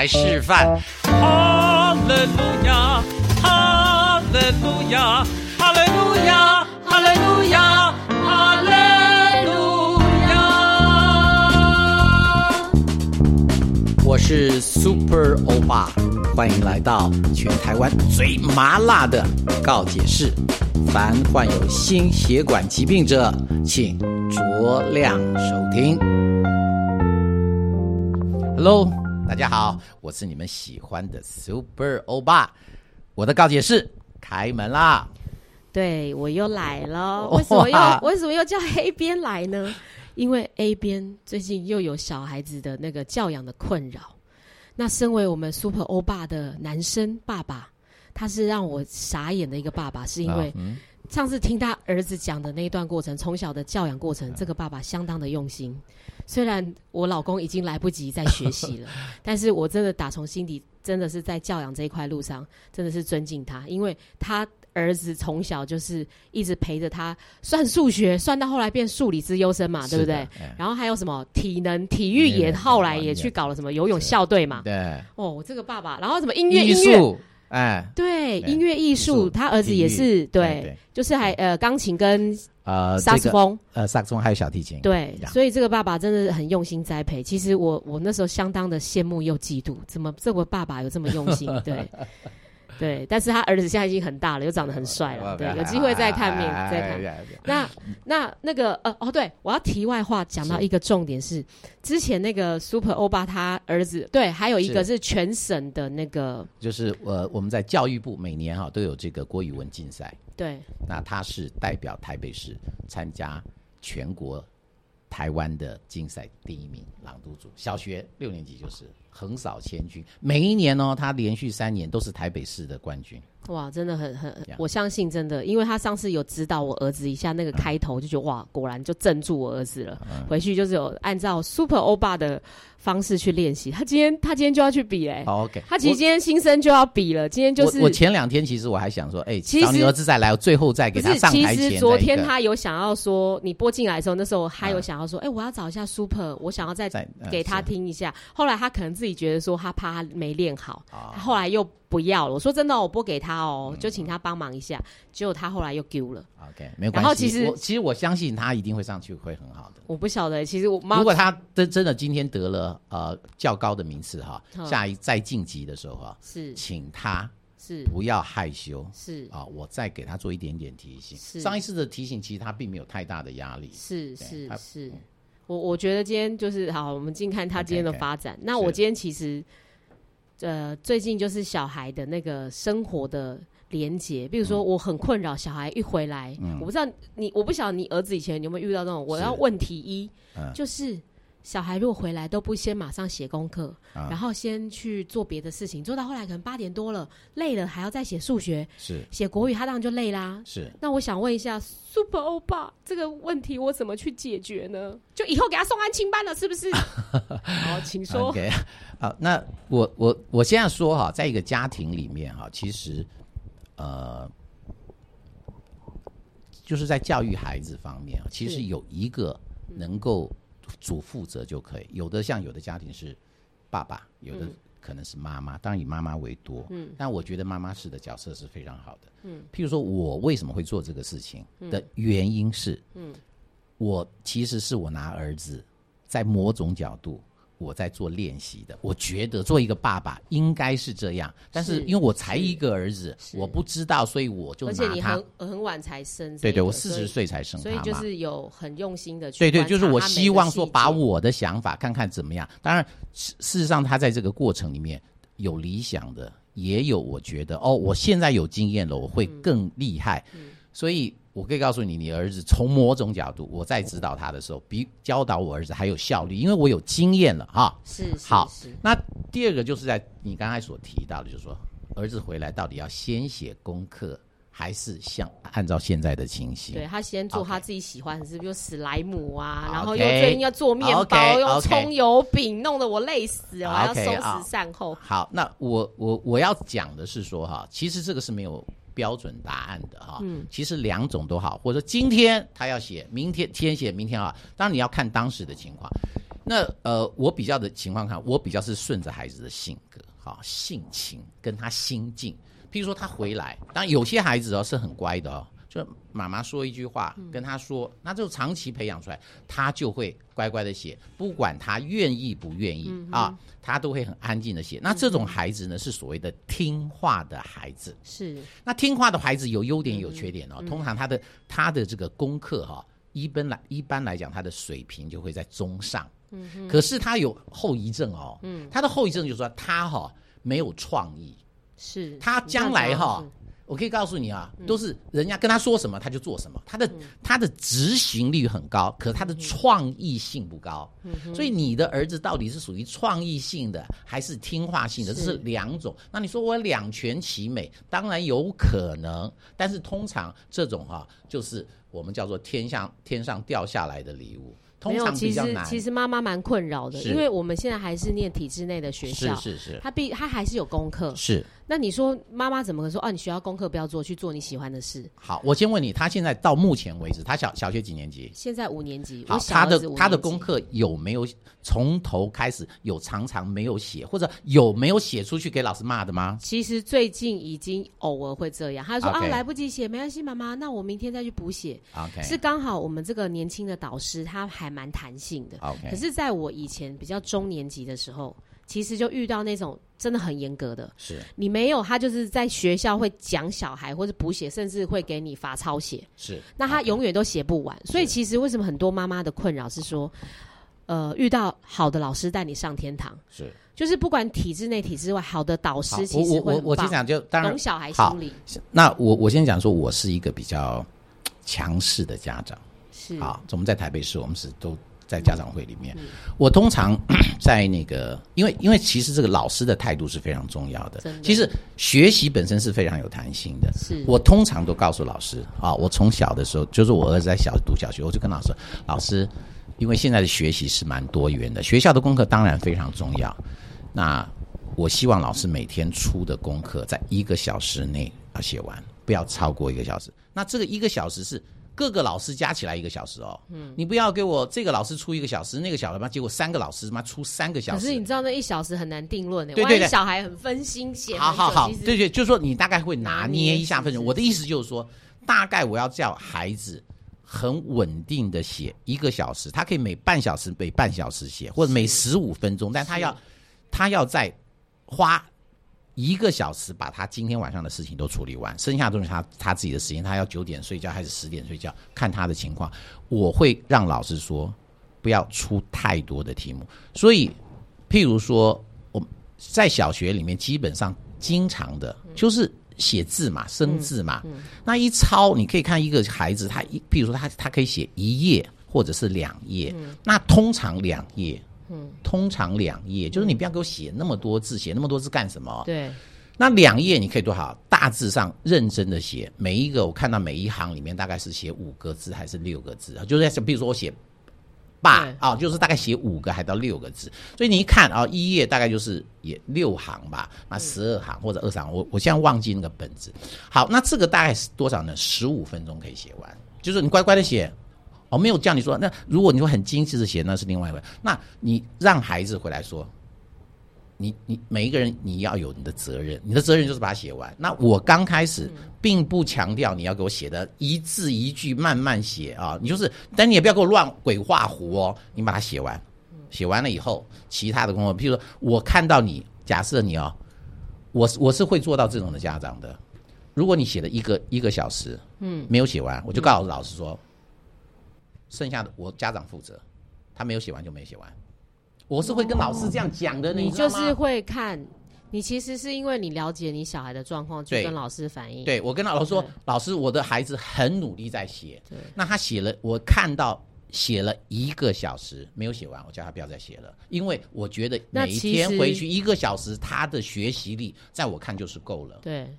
来示范。哈利路亚，哈利路亚，哈利路亚，哈利路亚，哈利路亚。我是 Super 欧巴，欢迎来到全台湾最麻辣的告解室。凡患有心血管疾病者，请酌量收听。Hello，大家好，我是你们喜欢的 Super 欧巴。我的告解是开门啦！对我又来了，为什么又为什么又叫黑边来呢？因为 A 边最近又有小孩子的那个教养的困扰。那身为我们 Super 欧巴的男生爸爸。他是让我傻眼的一个爸爸，是因为上次听他儿子讲的那一段过程，从小的教养过程，这个爸爸相当的用心。虽然我老公已经来不及再学习了，但是我真的打从心底，真的是在教养这一块路上，真的是尊敬他，因为他儿子从小就是一直陪着他算数学，算到后来变数理之优生嘛，对不对？然后还有什么体能、体育也后来也去搞了什么游泳校队嘛。对，哦，这个爸爸，然后什么音乐音乐。哎，对，音乐艺术，他儿子也是对，就是还呃钢琴跟呃萨克斯风，呃萨克斯风还有小提琴，对，所以这个爸爸真的很用心栽培。其实我我那时候相当的羡慕又嫉妒，怎么这个爸爸有这么用心？对。对，但是他儿子现在已经很大了，又长得很帅了。对，有机会再看面再看。那那那个呃哦，对我要题外话讲到一个重点是，之前那个 Super 欧巴他儿子，对，还有一个是全省的那个，就是呃我们在教育部每年哈都有这个国语文竞赛。对，那他是代表台北市参加全国台湾的竞赛第一名朗读组，小学六年级就是。横扫千军，每一年呢，他连续三年都是台北市的冠军。哇，真的很很，我相信真的，因为他上次有指导我儿子一下那个开头，就觉得哇，果然就镇住我儿子了。回去就是有按照 Super 欧巴的方式去练习。他今天他今天就要去比嘞。OK，他其实今天新生就要比了。今天就是我前两天其实我还想说，哎，找你儿子再来，我最后再给他上台前。其实昨天他有想要说，你播进来的时候，那时候他有想要说，哎，我要找一下 Super，我想要再给他听一下。后来他可能自己觉得说，他怕他没练好，后来又。不要了，我说真的，我拨给他哦，就请他帮忙一下。结果他后来又丢了。OK，没有关系。然后其实，其实我相信他一定会上去，会很好的。我不晓得，其实我如果他真真的今天得了呃较高的名次哈，下一再晋级的时候哈，是请他是不要害羞，是啊，我再给他做一点点提醒。上一次的提醒其实他并没有太大的压力。是是是，我我觉得今天就是好，我们静看他今天的发展。那我今天其实。呃，最近就是小孩的那个生活的连接，比如说我很困扰，小孩一回来，我不知道你，我不晓得你儿子以前有没有遇到那种，我要问题一，就是小孩如果回来都不先马上写功课，然后先去做别的事情，做到后来可能八点多了，累了还要再写数学，是写国语，他当然就累啦。是，那我想问一下，Super 欧巴这个问题我怎么去解决呢？就以后给他送安亲班了，是不是？好，请说。OK，好，那我我我现在说哈，在一个家庭里面哈，其实，呃，就是在教育孩子方面啊，其实有一个能够主负责就可以。有的像有的家庭是爸爸，有的可能是妈妈，当然以妈妈为多。嗯，但我觉得妈妈式的角色是非常好的。嗯，譬如说我为什么会做这个事情的原因是，嗯，我其实是我拿儿子在某种角度。我在做练习的，我觉得做一个爸爸应该是这样，但是因为我才一个儿子，我不知道，所以我就拿他。而且你很很晚才生，对对，我四十岁才生他所以就是有很用心的去。对对，就是我希望说把我的想法看看怎么样。当然，事实上他在这个过程里面有理想的，也有我觉得哦，我现在有经验了，我会更厉害。所以。我可以告诉你，你儿子从某种角度，我在指导他的时候，比教导我儿子还有效率，因为我有经验了哈。是好。那第二个就是在你刚才所提到的，就是说儿子回来到底要先写功课，还是像按照现在的情形？对他先做他自己喜欢的事，比如史莱姆啊，然后又最近要做面包，用葱油饼，弄得我累死了，还要收拾善后。好，那我我我要讲的是说哈，其实这个是没有。标准答案的哈，嗯，其实两种都好，或者今天他要写，明天先写，明天啊，当然你要看当时的情况。那呃，我比较的情况看，我比较是顺着孩子的性格、哈性情跟他心境。譬如说他回来，当然有些孩子哦是很乖的哦，就妈妈说一句话跟他说，那就长期培养出来，他就会乖乖的写，不管他愿意不愿意啊，他都会很安静的写。那这种孩子呢，是所谓的听话的孩子。是，那听话的孩子有优点有缺点哦。通常他的他的这个功课哈，一般来一般来讲，他的水平就会在中上。嗯，可是他有后遗症哦。嗯，他的后遗症就是说他哈没有创意。是他将来哈，我可以告诉你啊，都是人家跟他说什么他就做什么，他的他的执行力很高，可是他的创意性不高。所以你的儿子到底是属于创意性的还是听话性的？这是两种。那你说我两全其美，当然有可能，但是通常这种哈，就是我们叫做天上天上掉下来的礼物。没有，其实其实妈妈蛮困扰的，因为我们现在还是念体制内的学校，是是是，他必他还是有功课，是。那你说妈妈怎么说？哦，你学校功课不要做，去做你喜欢的事。好，我先问你，他现在到目前为止，他小小学几年级？现在五年级。好，他的他的功课有没有从头开始有常常没有写，或者有没有写出去给老师骂的吗？其实最近已经偶尔会这样，他说啊来不及写，没关系，妈妈，那我明天再去补写。OK，是刚好我们这个年轻的导师他还蛮弹性的。OK，可是在我以前比较中年级的时候。其实就遇到那种真的很严格的，是你没有他就是在学校会讲小孩或者补写，甚至会给你罚抄写。是，那他永远都写不完。所以其实为什么很多妈妈的困扰是说，呃，遇到好的老师带你上天堂，是，就是不管体制内体制外，好的导师其实我我我先讲就当然懂小孩心理。那我我先讲说，我是一个比较强势的家长。是，好，我们在台北市，我们是都。在家长会里面，我通常 在那个，因为因为其实这个老师的态度是非常重要的。其实学习本身是非常有弹性的。是我通常都告诉老师啊，我从小的时候，就是我儿子在小读小学，我就跟老师，老师，因为现在的学习是蛮多元的，学校的功课当然非常重要。那我希望老师每天出的功课在一个小时内要写完，不要超过一个小时。那这个一个小时是。各个老师加起来一个小时哦，嗯，你不要给我这个老师出一个小时，那个小时嘛，结果三个老师嘛出三个小时。可是你知道那一小时很难定论的，对对小孩很分心写。好好好，对对，就是说你大概会拿捏一下分数。我的意思就是说，大概我要叫孩子很稳定的写一个小时，他可以每半小时每半小时写，或者每十五分钟，但他要他要在花。一个小时把他今天晚上的事情都处理完，剩下都是他他自己的时间。他要九点睡觉还是十点睡觉，看他的情况。我会让老师说，不要出太多的题目。所以，譬如说，我在小学里面基本上经常的就是写字嘛，生字嘛。那一抄，你可以看一个孩子，他一譬如说他他可以写一页或者是两页，那通常两页。嗯，通常两页，就是你不要给我写那么多字，写那么多字干什么？对，那两页你可以多少，大致上认真的写，每一个我看到每一行里面大概是写五个字还是六个字啊？就是比如说我写爸啊，就是大概写五个还到六个字，所以你一看啊，一页大概就是也六行吧，那十二行或者二十行，我我现在忘记那个本子。好，那这个大概是多少呢？十五分钟可以写完，就是你乖乖的写。我没有叫你说，那如果你说很精致的写，那是另外一回。那你让孩子回来说，你你每一个人你要有你的责任，你的责任就是把它写完。那我刚开始并不强调你要给我写的一字一句慢慢写啊，你就是，但你也不要给我乱鬼画符哦，你把它写完。写完了以后，其他的工作，譬如说我看到你，假设你哦，我我是会做到这种的家长的。如果你写了一个一个小时，嗯，没有写完，我就告诉老师说。剩下的我家长负责，他没有写完就没写完。我是会跟老师这样讲的，你就是会看，你其实是因为你了解你小孩的状况，就跟老师反映。对我跟老师说，老师，我的孩子很努力在写，那他写了，我看到写了一个小时没有写完，我叫他不要再写了，因为我觉得每一天回去一个小时，他的学习力在我看就是够了。对。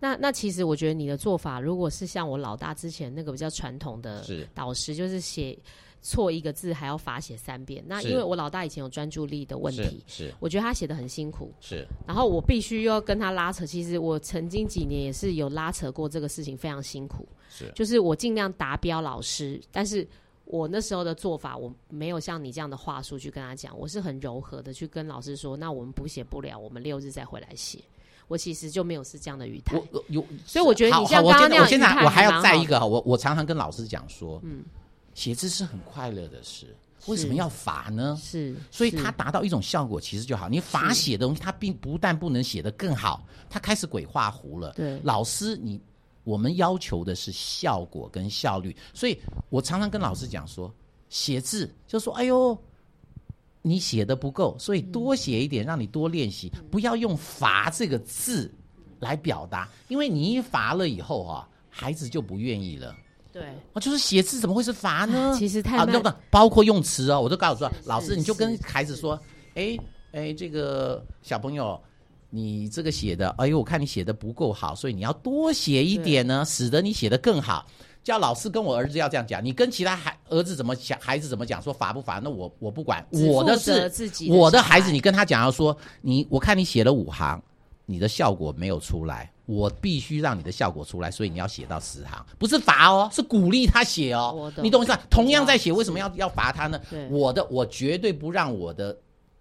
那那其实我觉得你的做法，如果是像我老大之前那个比较传统的导师，就是写错一个字还要罚写三遍。那因为我老大以前有专注力的问题，是我觉得他写的很辛苦，是。然后我必须要跟他拉扯。其实我曾经几年也是有拉扯过这个事情，非常辛苦。是，就是我尽量达标老师，但是我那时候的做法，我没有像你这样的话术去跟他讲，我是很柔和的去跟老师说，那我们补写不了，我们六日再回来写。我其实就没有是这样的语态，我有，所以我觉得你像刚刚那样，我现在我还要再一个，我我常常跟老师讲说，嗯，写字是很快乐的事，为什么要罚呢？是，所以它达到一种效果其实就好。你罚写的东西，它并不但不能写得更好，它开始鬼画符了。对，老师你我们要求的是效果跟效率，所以我常常跟老师讲说，写字就说，哎呦。你写的不够，所以多写一点，让你多练习。不要用“罚”这个字来表达，因为你一罚了以后啊，孩子就不愿意了。对，啊，就是写字怎么会是罚呢？其实太慢。包括用词哦，我都告诉说，老师你就跟孩子说，哎哎，这个小朋友，你这个写的，哎呦，我看你写的不够好，所以你要多写一点呢，使得你写的更好。叫老师跟我儿子要这样讲，你跟其他孩儿子怎么讲，孩子怎么讲，说罚不罚？那我我不管，我的是我的孩子，你跟他讲要说你，我看你写了五行，你的效果没有出来，我必须让你的效果出来，所以你要写到十行，不是罚哦，是鼓励他写哦。你懂我意思？同样在写，为什么要要罚他呢？我的我绝对不让我的。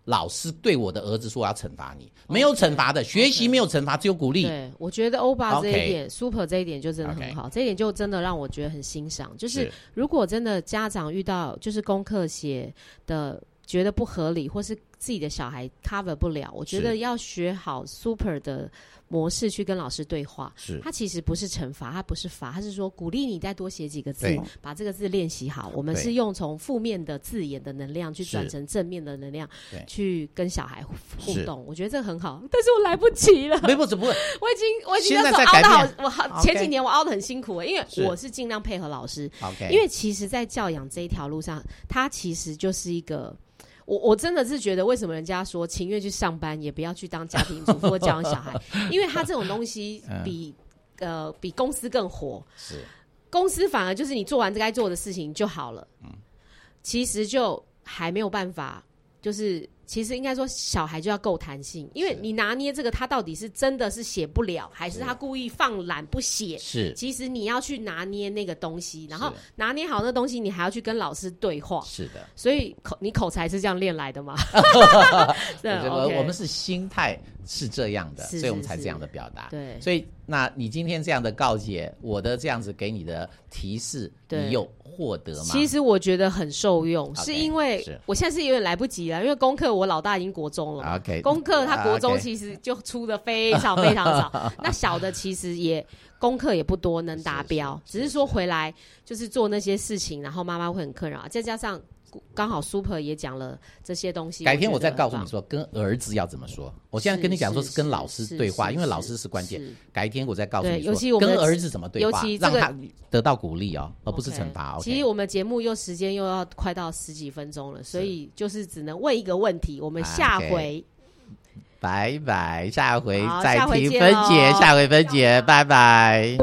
老师对我的儿子说：“要惩罚你，没有惩罚的学习，没有惩罚，只有鼓励。”对，我觉得欧巴这一点，Super 这一点就真的很好，这一点就真的让我觉得很欣赏。就是。如果真的家长遇到就是功课写的觉得不合理，或是自己的小孩 cover 不了，我觉得要学好 Super 的。模式去跟老师对话，是他其实不是惩罚，他不是罚，他是说鼓励你再多写几个字，把这个字练习好。我们是用从负面的字眼的能量去转成正面的能量，去跟小孩互动。我觉得这个很好，但是我来不及了。没不，怎么会？我已经我已经那时候熬的好，我好前几年我熬的很辛苦，因为我是尽量配合老师。OK，因为其实，在教养这一条路上，它其实就是一个。我我真的是觉得，为什么人家说情愿去上班，也不要去当家庭主妇或教养小孩？因为他这种东西 比呃比公司更火。是公司反而就是你做完该做的事情就好了。嗯，其实就还没有办法，就是。其实应该说，小孩就要够弹性，因为你拿捏这个，他到底是真的是写不了，还是他故意放懒不写？是，其实你要去拿捏那个东西，然后拿捏好那东西，你还要去跟老师对话。是的，所以口你口才是这样练来的吗？我 我们是心态是这样的，所以我们才这样的表达。对，所以那你今天这样的告诫，我的这样子给你的提示，你有获得吗？其实我觉得很受用，是因为我现在是有点来不及了，因为功课。我老大已经国中了，OK，功课他国中其实就出的非常非常少。那小的其实也功课也不多，能达标，只是说回来就是做那些事情，然后妈妈会很困扰，再加上。刚好 Super 也讲了这些东西，改天我再告诉你说跟儿子要怎么说。我现在跟你讲说是跟老师对话，因为老师是关键。改天我再告诉你说跟儿子怎么对话，让他得到鼓励哦，而不是惩罚。其实我们节目又时间又要快到十几分钟了，所以就是只能问一个问题，我们下回拜拜，下回再听分解，下回分解，拜拜。